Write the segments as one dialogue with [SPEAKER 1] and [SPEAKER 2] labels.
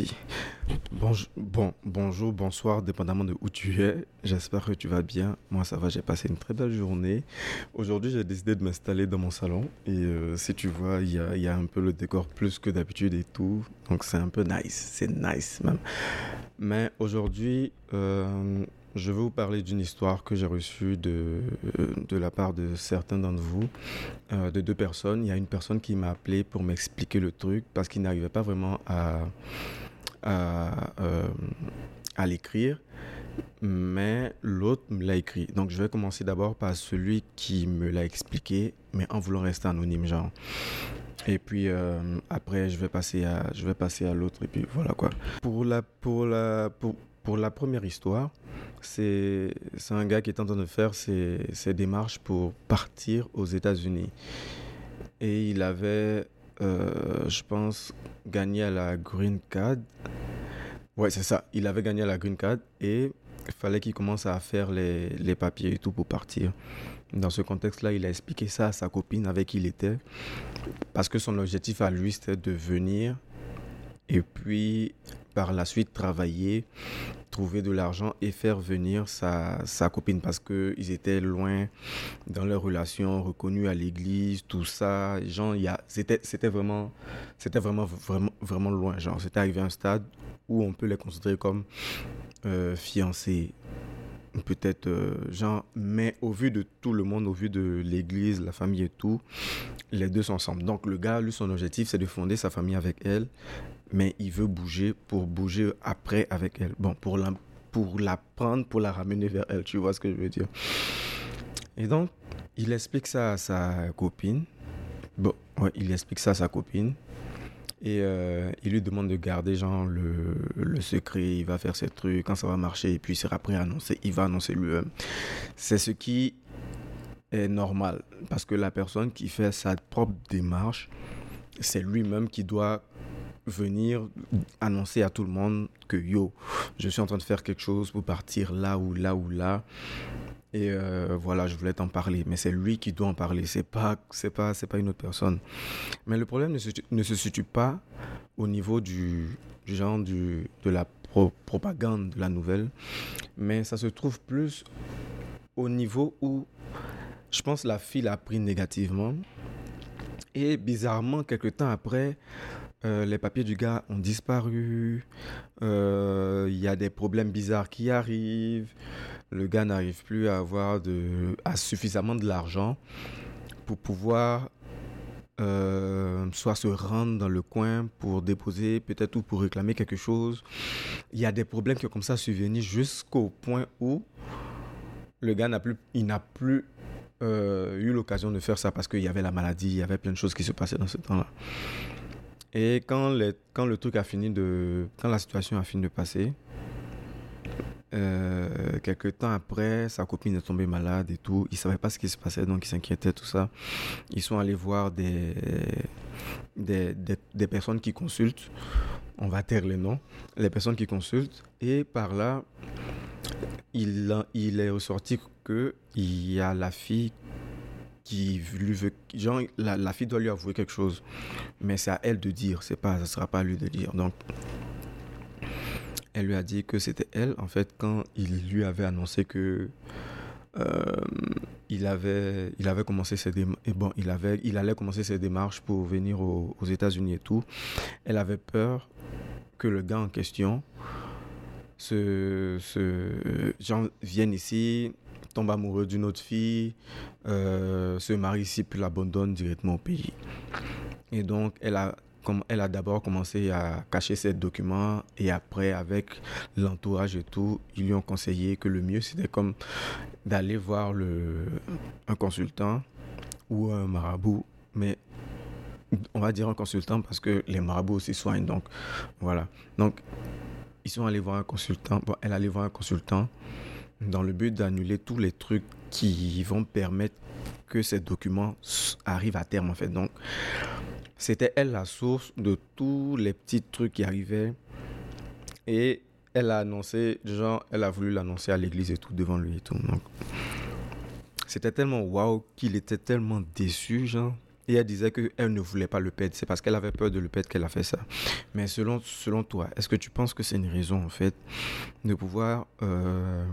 [SPEAKER 1] parti. Bon, bon, bonjour, bonsoir, dépendamment de où tu es. J'espère que tu vas bien. Moi, ça va, j'ai passé une très belle journée. Aujourd'hui, j'ai décidé de m'installer dans mon salon. Et euh, si tu vois, il y a, un peu le décor plus que d'habitude et tout. Donc, c'est un peu nice. C'est nice même. Mais aujourd'hui, euh, je vais vous parler d'une histoire que j'ai reçue de, de la part de certains d'entre vous, euh, de deux personnes. Il y a une personne qui m'a appelé pour m'expliquer le truc parce qu'il n'arrivait pas vraiment à, à, euh, à l'écrire, mais l'autre me l'a écrit. Donc je vais commencer d'abord par celui qui me l'a expliqué, mais en voulant rester anonyme, genre. Et puis euh, après, je vais passer à, je vais passer à l'autre. Et puis voilà quoi. Pour la, pour la, pour, pour la première histoire, c'est un gars qui est en train de faire ses, ses démarches pour partir aux États-Unis. Et il avait, euh, je pense, gagné à la Green Card. Ouais, c'est ça. Il avait gagné à la Green Card et il fallait qu'il commence à faire les, les papiers et tout pour partir. Dans ce contexte-là, il a expliqué ça à sa copine avec qui il était. Parce que son objectif à lui, c'était de venir et puis par la suite travailler, trouver de l'argent et faire venir sa, sa copine parce qu'ils étaient loin dans leur relation, reconnus à l'église, tout ça. Genre, c'était, vraiment, vraiment, vraiment, vraiment loin. Genre, c'était arrivé à un stade où on peut les considérer comme euh, fiancés peut-être euh, genre mais au vu de tout le monde au vu de l'église la famille et tout les deux sont ensemble donc le gars lui son objectif c'est de fonder sa famille avec elle mais il veut bouger pour bouger après avec elle. Bon pour la pour la prendre pour la ramener vers elle tu vois ce que je veux dire. Et donc il explique ça à sa copine. Bon ouais il explique ça à sa copine. Et euh, il lui demande de garder genre le, le, secret, il va faire ses trucs, quand ça va marcher, et puis prêt à annoncer, il va annoncer lui-même. C'est ce qui est normal, parce que la personne qui fait sa propre démarche, c'est lui-même qui doit venir annoncer à tout le monde que yo, je suis en train de faire quelque chose pour partir là ou là ou là. Et euh, voilà, je voulais t'en parler, mais c'est lui qui doit en parler, c'est pas, c'est pas, c'est pas une autre personne. Mais le problème ne se, ne se situe pas au niveau du, genre du, de la pro, propagande de la nouvelle, mais ça se trouve plus au niveau où je pense la fille l'a pris négativement. Et bizarrement, quelques temps après, euh, les papiers du gars ont disparu. Il euh, y a des problèmes bizarres qui arrivent. Le gars n'arrive plus à avoir suffisamment de l'argent pour pouvoir euh, soit se rendre dans le coin pour déposer peut-être ou pour réclamer quelque chose. Il y a des problèmes qui ont comme ça survenu jusqu'au point où le gars n'a plus, il n'a plus eu l'occasion de faire ça parce qu'il y avait la maladie, il y avait plein de choses qui se passaient dans ce temps-là. Et quand, les, quand le truc a fini de, quand la situation a fini de passer, euh, quelques temps après, sa copine est tombée malade et tout. Il savait pas ce qui se passait, donc il s'inquiétait, tout ça. Ils sont allés voir des, des, des, personnes qui consultent. On va taire les noms. Les personnes qui consultent. Et par là, il, il est ressorti que il y a la fille qui lui veut, genre, la, la fille doit lui avouer quelque chose. Mais c'est à elle de dire, c'est pas, ça sera pas à lui de dire. Donc, elle lui a dit que c'était elle, en fait, quand il lui avait annoncé que euh, il, avait, il avait commencé ses et bon, il, avait, il allait commencer ses démarches pour venir aux, États-Unis et tout. Elle avait peur que le gars en question se, se vienne ici, tombe amoureux d'une autre fille, euh, se marie ici, puis l'abandonne directement au pays. Et donc, elle a elle a d'abord commencé à cacher ses documents et après avec l'entourage et tout, ils lui ont conseillé que le mieux c'était comme d'aller voir le, un consultant ou un marabout, mais on va dire un consultant parce que les marabouts aussi soignent, donc voilà. Donc ils sont allés voir un consultant, bon, elle allait voir un consultant dans le but d'annuler tous les trucs qui vont permettre que ces documents arrivent à terme en fait. Donc c'était elle la source de tous les petits trucs qui arrivaient. Et elle a annoncé, genre, elle a voulu l'annoncer à l'église et tout, devant lui et tout. Donc, c'était tellement waouh qu'il était tellement déçu, genre. Et elle disait qu'elle ne voulait pas le perdre. C'est parce qu'elle avait peur de le perdre qu'elle a fait ça. Mais selon, selon toi, est-ce que tu penses que c'est une raison, en fait, de pouvoir. Euh,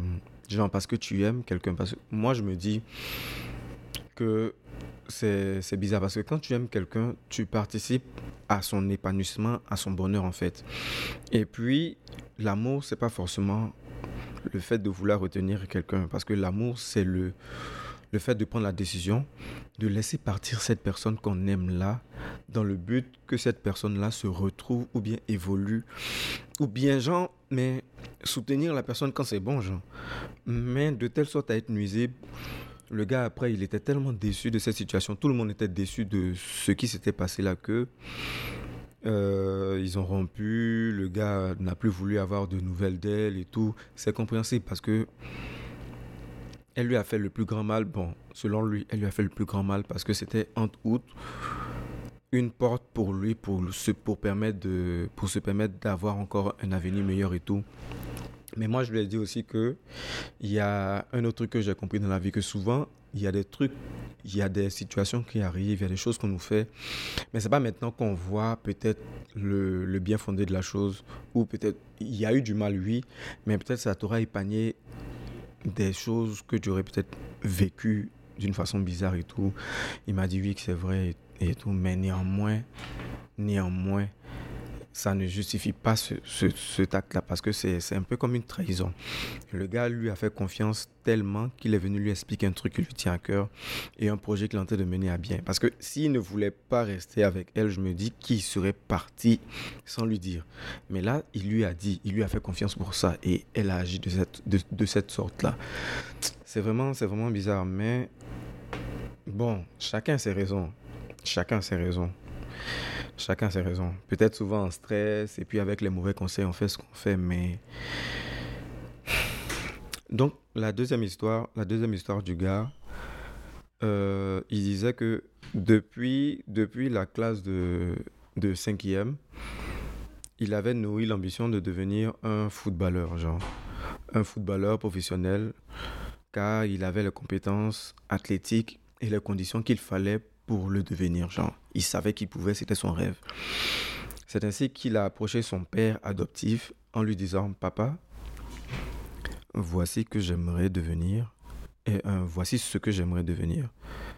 [SPEAKER 1] genre, parce que tu aimes quelqu'un. Parce que moi, je me dis que c'est bizarre parce que quand tu aimes quelqu'un, tu participes à son épanouissement, à son bonheur en fait. Et puis, l'amour, c'est pas forcément le fait de vouloir retenir quelqu'un parce que l'amour, c'est le, le fait de prendre la décision de laisser partir cette personne qu'on aime là dans le but que cette personne-là se retrouve ou bien évolue ou bien genre mais soutenir la personne quand c'est bon genre mais de telle sorte à être nuisible le gars, après, il était tellement déçu de cette situation. Tout le monde était déçu de ce qui s'était passé là que euh, ils ont rompu. Le gars n'a plus voulu avoir de nouvelles d'elle et tout. C'est compréhensible parce que elle lui a fait le plus grand mal. Bon, selon lui, elle lui a fait le plus grand mal parce que c'était entre août une porte pour lui pour se pour permettre de pour se permettre d'avoir encore un avenir meilleur et tout. Mais moi, je lui ai dit aussi que il y a un autre truc que j'ai compris dans la vie, que souvent, il y a des trucs, il y a des situations qui arrivent, il y a des choses qu'on nous fait. Mais c'est pas maintenant qu'on voit peut-être le, le, bien fondé de la chose, ou peut-être il y a eu du mal, oui, mais peut-être ça t'aura épargné des choses que tu aurais peut-être vécues d'une façon bizarre et tout. Il m'a dit oui que c'est vrai et, mais néanmoins, néanmoins, ça ne justifie pas ce, ce, cet acte-là parce que c'est un peu comme une trahison. Le gars lui a fait confiance tellement qu'il est venu lui expliquer un truc qui lui tient à cœur et un projet qu'il est en train de mener à bien. Parce que s'il ne voulait pas rester avec elle, je me dis qu'il serait parti sans lui dire. Mais là, il lui a dit, il lui a fait confiance pour ça et elle a agi de cette, de, de cette sorte-là. C'est vraiment, vraiment bizarre, mais bon, chacun ses raisons. Chacun ses raisons. Chacun ses raisons. Peut-être souvent en stress et puis avec les mauvais conseils, on fait ce qu'on fait, mais. Donc, la deuxième histoire, la deuxième histoire du gars, euh, il disait que depuis, depuis la classe de, de 5e, il avait nourri l'ambition de devenir un footballeur, genre. Un footballeur professionnel, car il avait les compétences athlétiques et les conditions qu'il fallait pour le devenir. Genre, il savait qu'il pouvait, c'était son rêve. C'est ainsi qu'il a approché son père adoptif en lui disant Papa, voici que j'aimerais devenir. Et euh, voici ce que j'aimerais devenir.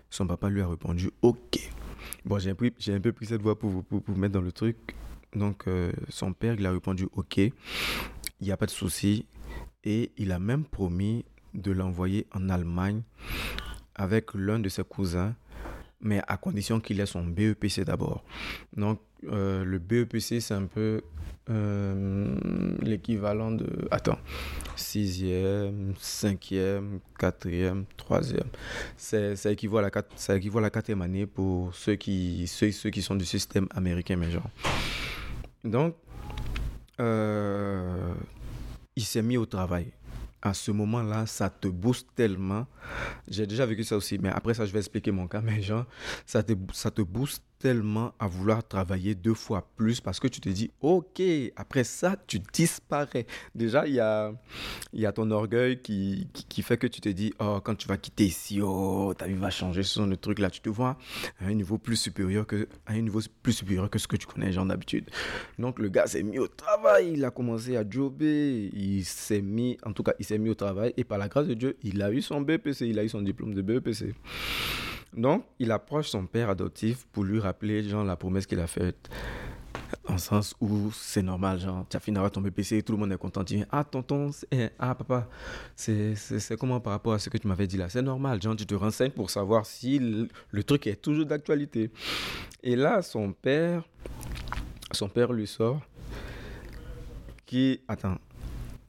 [SPEAKER 1] Son papa lui a répondu Ok. Bon, j'ai un, peu, pris cette voix pour vous, mettre dans le truc. Donc, euh, son père, il a répondu Ok. Il n'y a pas de souci. Et il a même promis de l'envoyer en Allemagne avec l'un de ses cousins mais à condition qu'il ait son BEPC d'abord. Donc, euh, le BEPC, c'est un peu euh, l'équivalent de. Attends. Sixième, cinquième, quatrième, troisième. C'est, ça, équivaut à la, ça équivaut à la quatrième année pour ceux qui, ceux, ceux qui sont du système américain, mais genre. Donc, euh, il s'est mis au travail à ce moment-là, ça te booste tellement. J'ai déjà vécu ça aussi, mais après ça, je vais expliquer mon cas. Mais genre, ça te, ça te booste tellement à vouloir travailler deux fois plus parce que tu te dis, OK, après ça, tu disparais. Déjà, il y a, y a ton orgueil qui, qui, fait que tu te dis, oh, quand tu vas quitter ici, oh, ta vie va changer, ce sont des trucs là. Tu te vois à un niveau plus supérieur que, à un niveau plus supérieur que ce que tu connais, genre d'habitude. Donc, le gars s'est mis au travail, il a commencé à jobber, il s'est mis, en tout cas, il s'est mis au travail et par la grâce de Dieu, il a eu son BPC, il a eu son diplôme de BEPC. Donc, il approche son père adoptif pour lui rappeler, genre, la promesse qu'il a faite. En sens où c'est normal, genre, tu as fini d'avoir ton BPC, tout le monde est content. Tu dis, ah, tonton, ah, papa, c'est comment par rapport à ce que tu m'avais dit là C'est normal, genre, tu te renseignes pour savoir si le, truc est toujours d'actualité. Et là, son père, son père lui sort qui, attends,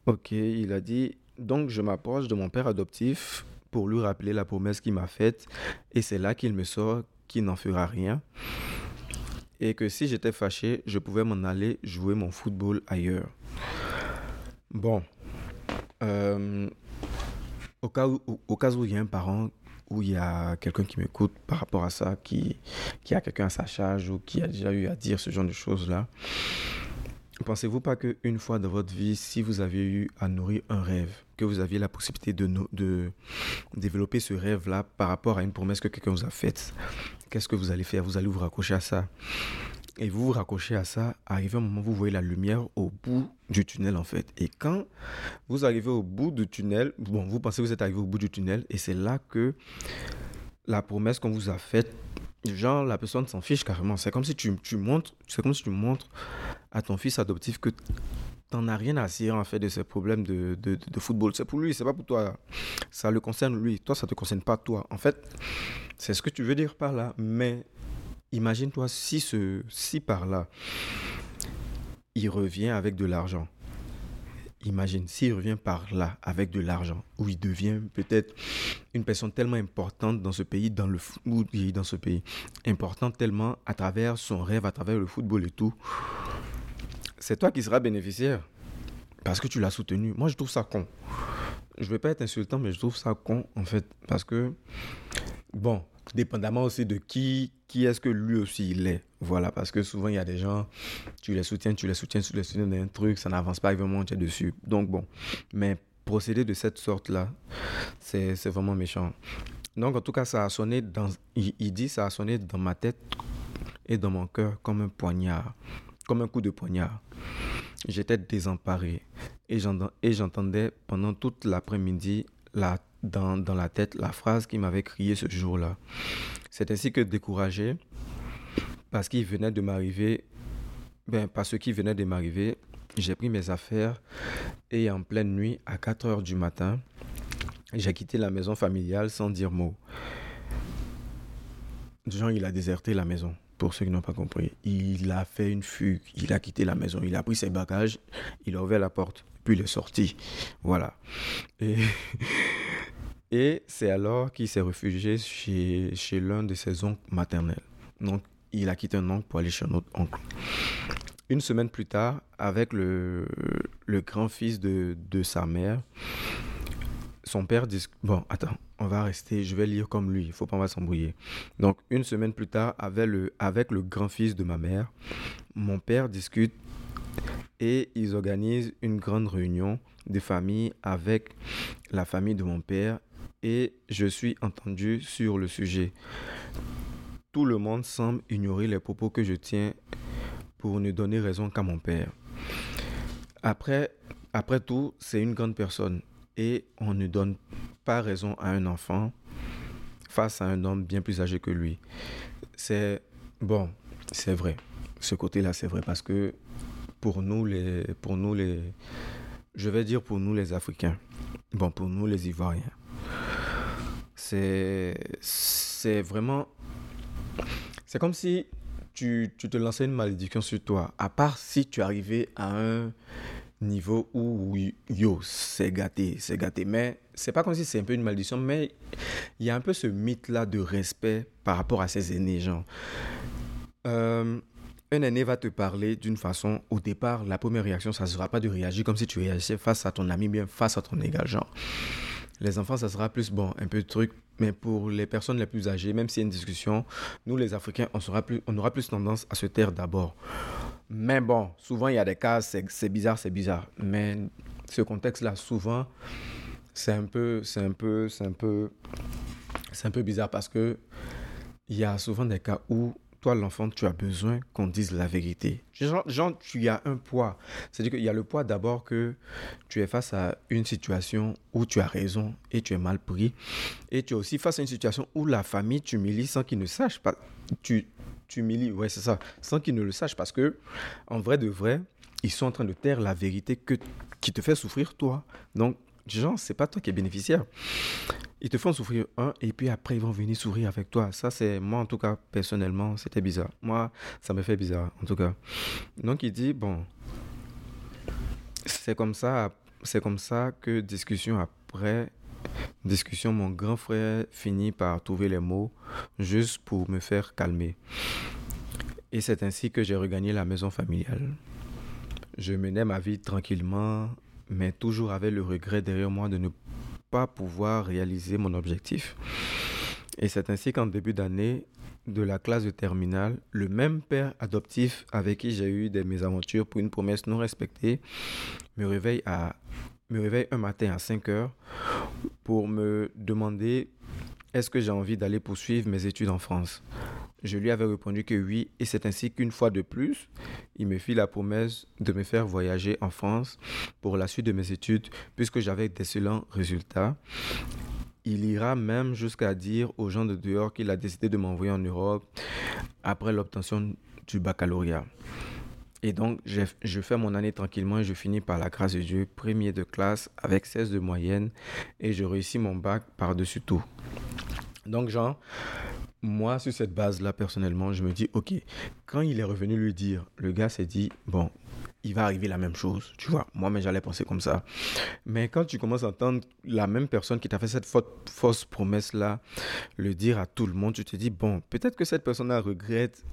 [SPEAKER 1] ok, il a dit, donc je m'approche de mon père adoptif pour lui rappeler la promesse qu'il m'a faite. Et c'est là qu'il me sort qu'il n'en fera rien. Et que si j'étais fâché, je pouvais m'en aller jouer mon football ailleurs. Bon. Euh, au, cas où, au cas où il y a un parent où il y a quelqu'un qui m'écoute par rapport à ça, qui, qui a quelqu'un à sa charge ou qui a déjà eu à dire ce genre de choses-là, pensez-vous pas qu'une fois dans votre vie, si vous avez eu à nourrir un rêve, que vous aviez la possibilité de, développer ce rêve-là par rapport à une promesse que quelqu'un vous a faite, qu'est-ce que vous allez faire? Vous allez vous raccrocher à ça. Et vous vous raccrochez à ça, arrivé un moment, vous voyez la lumière au bout du tunnel en fait. Et quand vous arrivez au bout du tunnel, vous pensez que vous êtes arrivé au bout du tunnel, et c'est là que la promesse qu'on vous a faite, genre la personne s'en fiche carrément. C'est comme si tu, tu montres, c'est comme si à ton fils adoptif que t'en as rien à cirer en fait de ses problèmes de football. C'est pour lui, c'est pas pour toi. Ça le concerne lui. Toi, ça te concerne pas toi. En fait, c'est ce que tu veux dire par là. Mais imagine-toi si, ce, si par là, il revient avec de l'argent. Imagine s'il revient par là avec de l'argent, où il devient peut-être une personne tellement importante dans ce pays, dans le football, dans ce pays, importante tellement à travers son rêve, à travers le football et tout. C'est toi qui seras bénéficiaire parce que tu l'as soutenu. Moi, je trouve ça con. Je vais pas être insultant, mais je trouve ça con en fait parce que bon, dépendamment aussi de qui, qui est-ce que lui aussi il est. Voilà, parce que souvent il y a des gens, tu les soutiens, tu les soutiens, tu les soutiens d'un truc, ça n'avance pas, vraiment, tu es dessus. Donc bon, mais procéder de cette sorte-là, c'est vraiment méchant. Donc en tout cas, ça a sonné dans, il, il dit, ça a sonné dans ma tête et dans mon cœur comme un poignard, comme un coup de poignard. J'étais désemparé et j'entendais pendant toute l'après-midi la dans, dans la tête la phrase qui m'avait crié ce jour-là. C'est ainsi que découragé, parce qu'il venait de m'arriver, ben, parce qu'il venait de m'arriver, j'ai pris mes affaires et en pleine nuit, à 4 heures du matin, j'ai quitté la maison familiale sans dire mot. Jean, il a déserté la maison, pour ceux qui n'ont pas compris. Il a fait une fugue, il a quitté la maison, il a pris ses bagages, il a ouvert la porte, puis il est sorti. Voilà. Et Et c'est alors qu'il s'est réfugié chez, chez l'un de ses oncles maternels. Donc, il a quitté un oncle pour aller chez un autre oncle. Une semaine plus tard, avec le, le grand-fils de, de sa mère, son père dit bon attends on va rester je vais lire comme lui il faut pas s'embrouiller donc une semaine plus tard avec le avec le grand-fils de ma mère mon père discute et ils organisent une grande réunion de famille avec la famille de mon père et je suis entendu sur le sujet. Tout le monde semble ignorer les propos que je tiens pour ne donner raison qu'à mon père. Après, après tout, c'est une grande personne et on ne donne pas raison à un enfant face à un homme bien plus âgé que lui. C'est bon, c'est vrai. Ce côté-là, c'est vrai parce que pour nous les pour nous les je vais dire pour nous les Africains. Bon, pour nous les Ivoiriens c'est vraiment. C'est comme si tu, te lançais une malédiction sur toi. À part si tu arrivais à un niveau où, yo, c'est gâté, c'est gâté. Mais c'est pas comme si c'est un peu une malédiction, mais il y a un peu ce mythe-là de respect par rapport à ses aînés, genre. Euh, un aîné va te parler d'une façon, au départ, la première réaction, ça ne sera pas de réagir comme si tu réagissais face à ton ami, bien face à ton égal, genre. Les enfants, ça sera plus, bon, un peu de truc. Mais pour les personnes les plus âgées, même s'il y a une discussion, nous, les Africains, on, sera plus, on aura plus tendance à se taire d'abord. Mais bon, souvent, il y a des cas, c'est bizarre, c'est bizarre. Mais ce contexte-là, souvent, c'est un peu, c'est un peu, c'est un peu, c'est un peu bizarre parce que il y a souvent des cas où toi, l'enfant, tu as besoin qu'on dise la vérité. Genre, tu as un poids. C'est-à-dire qu'il y a le poids d'abord que tu es face à une situation où tu as raison et tu es mal pris. Et tu es aussi face à une situation où la famille t'humilie sans qu'ils ne sachent pas. Tu t'humilies, ouais, c'est ça. Sans qu'ils ne le sachent parce que, en vrai de vrai, ils sont en train de taire la vérité qui te fait souffrir toi. Donc, genre, c'est pas toi qui es bénéficiaire ils te font souffrir un et puis après ils vont venir sourire avec toi. Ça c'est moi en tout cas personnellement c'était bizarre. Moi ça me fait bizarre en tout cas. Donc il dit bon c'est comme ça c'est comme ça que discussion après discussion mon grand frère finit par trouver les mots juste pour me faire calmer. Et c'est ainsi que j'ai regagné la maison familiale. Je menais ma vie tranquillement mais toujours avec le regret derrière moi de ne pas pouvoir réaliser mon objectif. Et c'est ainsi qu'en début d'année, de la classe de terminale, le même père adoptif avec qui j'ai eu des mésaventures pour une promesse non respectée, me réveille, à, me réveille un matin à 5 heures pour me demander est-ce que j'ai envie d'aller poursuivre mes études en France? Je lui avais répondu que oui, et c'est ainsi qu'une fois de plus, il me fit la promesse de me faire voyager en France pour la suite de mes études, puisque j'avais d'excellents résultats. Il ira même jusqu'à dire aux gens de dehors qu'il a décidé de m'envoyer en Europe après l'obtention du baccalauréat. Et donc, je fais mon année tranquillement et je finis par la grâce de Dieu, premier de classe avec 16 de moyenne et je réussis mon bac par-dessus tout. Donc, Jean, moi, sur cette base-là, personnellement, je me dis, OK, quand il est revenu lui dire, le gars s'est dit, bon, il va arriver la même chose, tu vois. Moi, mais j'allais penser comme ça. Mais quand tu commences à entendre la même personne qui t'a fait cette fausse promesse-là le dire à tout le monde, tu te dis, bon, peut-être que cette personne-là regrette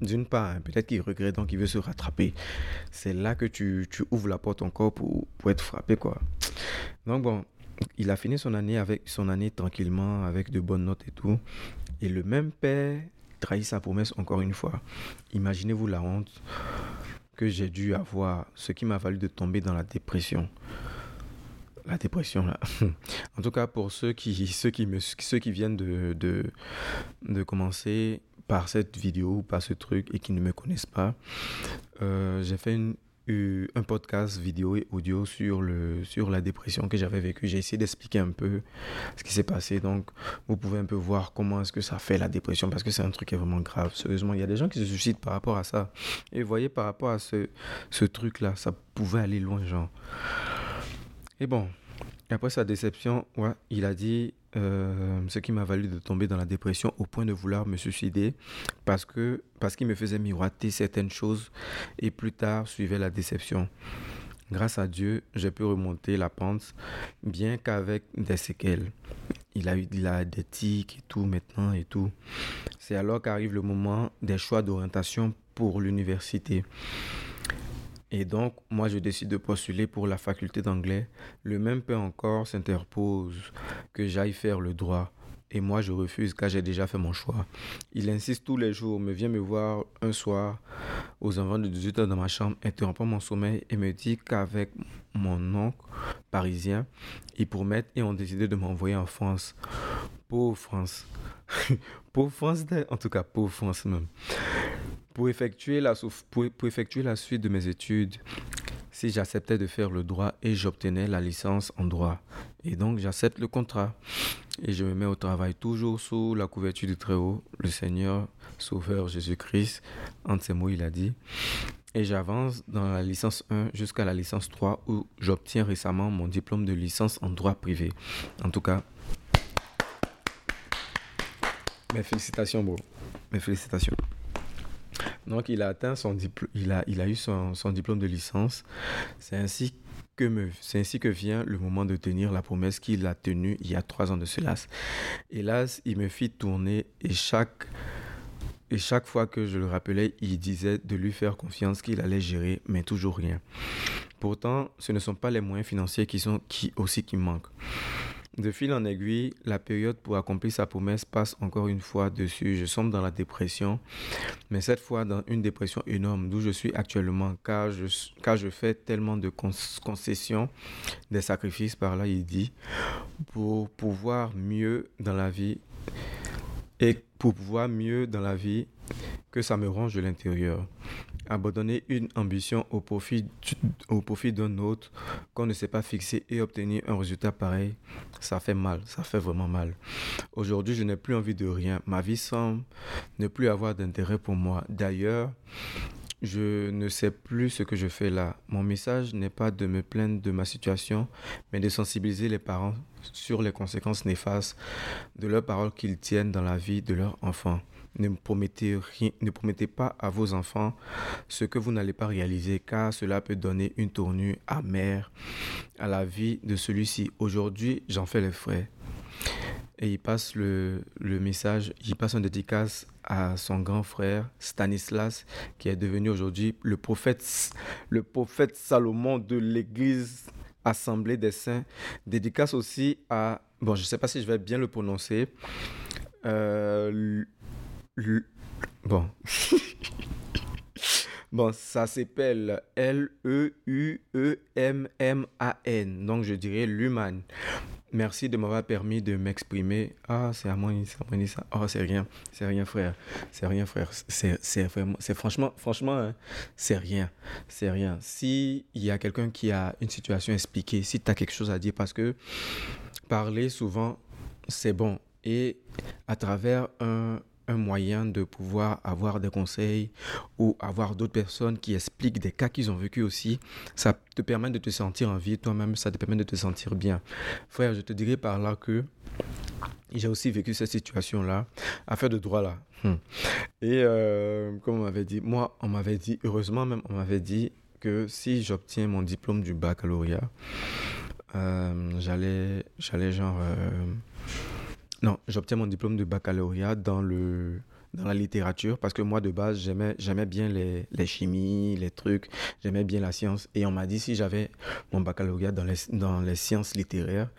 [SPEAKER 1] d'une part, hein, peut-être qu'il regrette, donc il veut se rattraper. C'est là que tu, ouvres la porte encore pour, pour être frappé, quoi. Donc bon, il a fini son année avec son année tranquillement, avec de bonnes notes et tout. Et le même père trahit sa promesse encore une fois. Imaginez-vous la honte que j'ai dû avoir, ce qui m'a valu de tomber dans la dépression. La dépression, là. en tout cas, pour ceux qui, ceux qui, me, ceux qui viennent de, de, de commencer par cette vidéo ou par ce truc et qui ne me connaissent pas, euh, j'ai fait une, un podcast vidéo et audio sur, le, sur la dépression que j'avais vécue. J'ai essayé d'expliquer un peu ce qui s'est passé. Donc, vous pouvez un peu voir comment est-ce que ça fait la dépression parce que c'est un truc qui est vraiment grave. Sérieusement, il y a des gens qui se suicident par rapport à ça. Et vous voyez, par rapport à ce, ce truc-là, ça pouvait aller loin, genre. Et bon, après sa déception, ouais, il a dit euh, ce qui m'a valu de tomber dans la dépression au point de vouloir me suicider parce que parce qu'il me faisait miroiter certaines choses et plus tard suivait la déception. Grâce à Dieu, j'ai pu remonter la pente, bien qu'avec des séquelles. Il a eu il a des tics et tout maintenant et tout. C'est alors qu'arrive le moment des choix d'orientation pour l'université. Et donc, moi, je décide de postuler pour la faculté d'anglais. Le même peu encore s'interpose que j'aille faire le droit. Et moi, je refuse car j'ai déjà fait mon choix. Il insiste tous les jours, me vient me voir un soir aux environs de 18 heures dans ma chambre, interrompant mon sommeil et me dit qu'avec mon oncle parisien, ils promettent et ont décidé de m'envoyer en France. Pauvre France. pauvre France, en tout cas, pauvre France même pour effectuer, la, pour, effectuer la suite de mes études, si j'acceptais de faire le droit et j'obtenais la licence en droit. Et donc j'accepte le contrat et je me mets au travail toujours sous la couverture du Très-Haut, le Seigneur Sauveur Jésus-Christ. Entre ces mots, il a dit. Et j'avance dans la licence 1 jusqu'à la licence 3 où j'obtiens récemment mon diplôme de licence en droit privé. En tout cas, mes félicitations, bro. Mes félicitations. Donc, il a atteint son diplôme, il a, eu son, diplôme de licence. C'est ainsi que vient le moment de tenir la promesse qu'il a tenue il y a trois ans de cela. Hélas, il me fit tourner et chaque, chaque fois que je le rappelais, il disait de lui faire confiance qu'il allait gérer, mais toujours rien. Pourtant, ce ne sont pas les moyens financiers qui sont qui aussi qui manquent. De fil en aiguille, la période pour accomplir sa promesse passe encore une fois dessus. Je sombre dans la dépression, mais cette fois dans une dépression énorme d'où je suis actuellement, car je, car je fais tellement de concessions, des sacrifices par là, il dit, pour pouvoir mieux dans la vie et pour pouvoir mieux dans la vie que ça me range de l'intérieur. Abandonner une ambition au profit, au profit d'un autre qu'on ne s'est pas fixé et obtenir un résultat pareil, ça fait mal, ça fait vraiment mal. Aujourd'hui, je n'ai plus envie de rien. Ma vie semble ne plus avoir d'intérêt pour moi. D'ailleurs, je ne sais plus ce que je fais là. Mon message n'est pas de me plaindre de ma situation, mais de sensibiliser les parents sur les conséquences néfastes de leurs paroles qu'ils tiennent dans la vie de leurs enfants. Ne promettez, rien, ne promettez pas à vos enfants ce que vous n'allez pas réaliser, car cela peut donner une tournure amère à la vie de celui-ci. Aujourd'hui, j'en fais les frais. Et il passe le, le, message, il passe un dédicace à son grand frère Stanislas, qui est devenu aujourd'hui le prophète, le prophète Salomon de l'église Assemblée des Saints. Dédicace aussi à, bon, je ne sais pas si je vais bien le prononcer, euh, Bon. bon, ça s'appelle L-E-U-E-M-M-A-N. Donc, je dirais l'human. Merci de m'avoir permis de m'exprimer. Ah, c'est à moi, c'est à ça. Oh, c'est rien. C'est rien, frère. C'est rien, frère. C'est vraiment, c'est franchement, franchement, hein, c'est rien. C'est rien. Si il y a quelqu'un qui a une situation expliquée, si tu as quelque chose à dire, parce que parler souvent, c'est bon. Et à travers un, un moyen de pouvoir avoir des conseils ou avoir d'autres personnes qui expliquent des cas qu'ils ont vécu aussi, ça te permet de te sentir en vie toi-même, ça te permet de te sentir bien. Frère, je te dirais par là que j'ai aussi vécu cette situation-là, affaire de droit là. Hmm. Et euh, comme on m'avait dit, moi, on m'avait dit, heureusement même, on m'avait dit que si j'obtiens mon diplôme du baccalauréat, euh, j'allais, j'allais genre... Euh, non, j'obtiens mon diplôme de baccalauréat dans, le, dans la littérature parce que moi, de base, j'aimais, bien les, les chimies, les trucs, j'aimais bien la science. Et on m'a dit si j'avais mon baccalauréat dans les, dans les sciences littéraires,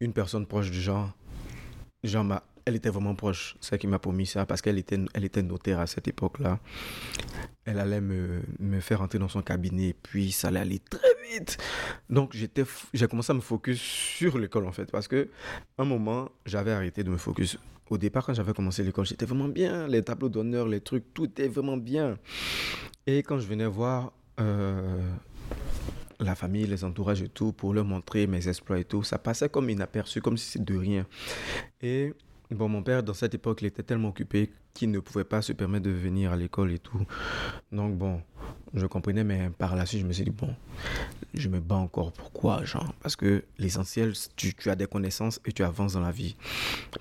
[SPEAKER 1] une personne proche du genre, genre ma, elle était vraiment proche, celle qui m'a promis ça, parce qu'elle était, elle était notaire à cette époque-là. Elle allait me, me faire entrer dans son cabinet, puis ça allait aller très Donc j'ai commencé à me focus sur l'école en fait, parce que un moment, j'avais arrêté de me focus. Au départ, quand j'avais commencé l'école, j'étais vraiment bien. Les tableaux d'honneur, les trucs, tout était vraiment bien. Et quand je venais voir euh, la famille, les entourages et tout, pour leur montrer mes exploits et tout, ça passait comme inaperçu, comme si c'était de rien. Et Bon, mon père, dans cette époque, il était tellement occupé qu'il ne pouvait pas se permettre de venir à l'école et tout. Donc, bon, je comprenais, mais par la suite, je me suis dit, bon, je me bats encore. Pourquoi, genre? Parce que l'essentiel, tu, as des connaissances et tu avances dans la vie.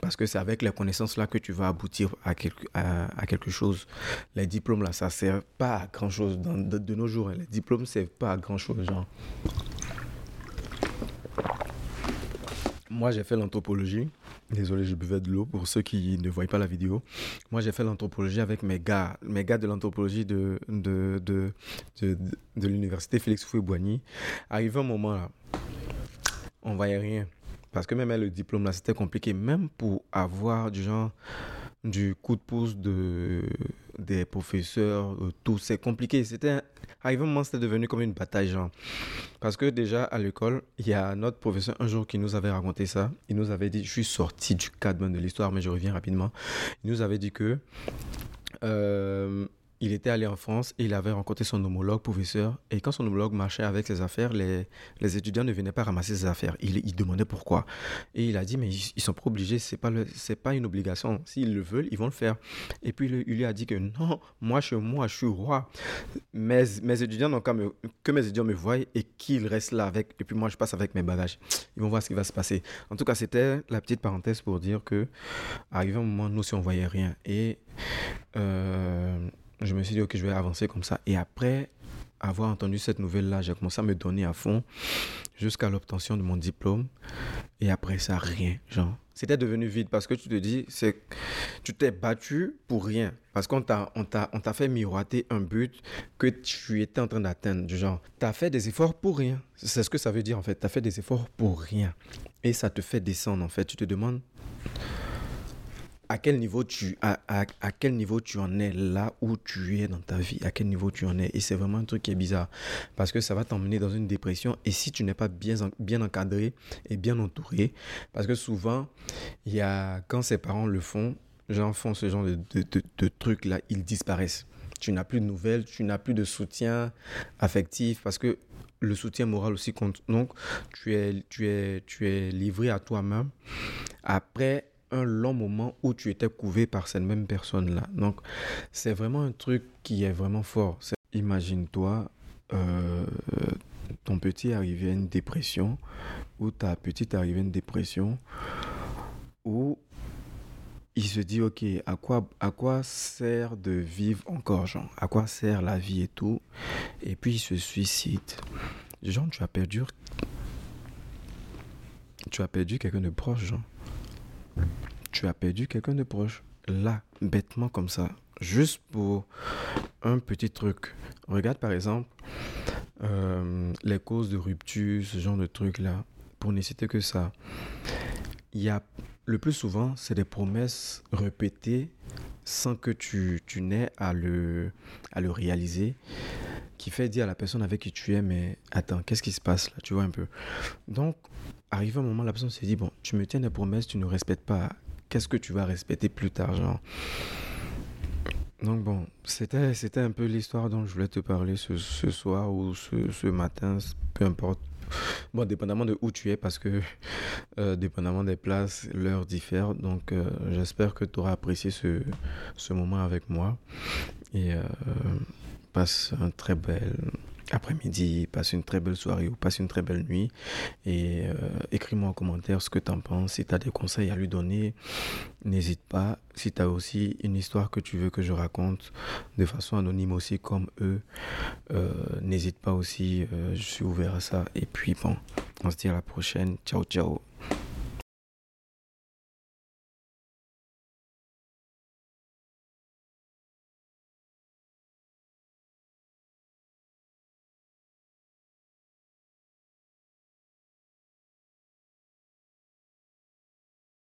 [SPEAKER 1] Parce que c'est avec les connaissances-là que tu vas aboutir à quelque, à, quelque chose. Les diplômes, là, ça sert pas à grand-chose. De, de, nos jours, hein. les diplômes ne servent pas à grand-chose, genre. Moi, j'ai fait l'anthropologie. Désolé, je buvais de l'eau pour ceux qui ne voient pas la vidéo. Moi, j'ai fait l'anthropologie avec mes gars, mes gars de l'anthropologie de, de, de, de, l'université Félix Fouet-Boigny. Arrivé un moment là, on voyait rien. Parce que même le diplôme là, c'était compliqué. Même pour avoir du genre du coup de pouce de, des professeurs, tout, c'est compliqué. C'était, arrivé un moment, c'était devenu comme une bataille, genre. Parce que déjà, à l'école, il y a notre professeur un jour qui nous avait raconté ça. Il nous avait dit, je suis sorti du cadre de l'histoire, mais je reviens rapidement. Il nous avait dit que euh, il était allé en France et il avait rencontré son homologue professeur. Et quand son homologue marchait avec ses affaires, les, étudiants ne venaient pas ramasser ses affaires. Il, il demandait pourquoi. Et il a dit, mais ils, ne sont pas obligés, c'est pas, c'est pas une obligation. S'ils le veulent, ils vont le faire. Et puis il, lui a dit que non, moi, chez moi, je suis roi. Mes, mes étudiants n'ont qu'à me, que mes étudiants me voient et qu'ils restent là avec. Et puis moi, je passe avec mes bagages. Ils vont voir ce qui va se passer. En tout cas, c'était la petite parenthèse pour dire que, arrivé un moment, nous, si on voyait rien. Et, euh, je me suis dit, ok, je vais avancer comme ça. Et après avoir entendu cette nouvelle-là, j'ai commencé à me donner à fond jusqu'à l'obtention de mon diplôme. Et après ça, rien, genre. C'était devenu vide parce que tu te dis, c'est, tu t'es battu pour rien. Parce qu'on t'a, fait miroiter un but que tu étais en train d'atteindre. Du genre, tu as fait des efforts pour rien. C'est ce que ça veut dire en fait. Tu as fait des efforts pour rien. Et ça te fait descendre en fait. Tu te demandes, à quel niveau tu à, à, quel niveau tu en es là où tu es dans ta vie à quel niveau tu en es. Et c'est vraiment un truc qui est bizarre parce que ça va t'emmener dans une dépression. Et si tu n'es pas bien bien encadré et bien entouré parce que souvent il y a quand ses parents le font gens font ce genre de, de, de, de trucs là ils disparaissent. Tu n'as plus de nouvelles tu n'as plus de soutien affectif parce que le soutien moral aussi compte. Donc tu es tu es tu es livré à toi-même. Après un long moment où tu étais couvé par cette même personne-là. Donc, c'est vraiment un truc qui est vraiment fort. Imagine-toi, euh, ton petit arrivé à une dépression, ou ta petite arrivée à une dépression, où il se dit, ok, à quoi, à quoi sert de vivre encore, genre? À quoi sert la vie et tout? Et puis il se suicide. Genre, tu as perdu... Tu as perdu quelqu'un de proche, genre tu as perdu quelqu'un de proche. Là, bêtement comme ça. Juste pour un petit truc. Regarde par exemple euh, les causes de rupture, ce genre de truc-là. Pour ne citer que ça. Il y a le plus souvent, c'est des promesses répétées sans que tu, tu n'aies à le, à le réaliser, qui fait dire à la personne avec qui tu es, mais attends, qu'est-ce qui se passe là? Tu vois un peu. Donc, arrivé un moment, la personne s'est dit, bon, tu me tiens des promesses, tu ne respectes pas. Qu'est-ce que tu vas respecter plus tard, genre? Donc bon, c'était, un peu l'histoire dont je voulais te parler ce, ce soir ou ce, ce matin, peu importe. Bon, dépendamment de où tu es, parce que euh, dépendamment des places, l'heure diffère. Donc, euh, j'espère que tu auras apprécié ce, ce moment avec moi. Et euh, passe un très bel après-midi, passe une très belle soirée ou passe une très belle nuit. Et euh, écris-moi en commentaire ce que tu en penses. Si tu as des conseils à lui donner, n'hésite pas. Si tu as aussi une histoire que tu veux que je raconte de façon anonyme aussi comme eux, euh, n'hésite pas aussi. euh, je suis ouvert à ça. Et puis bon, on se dit à la prochaine. Ciao, ciao.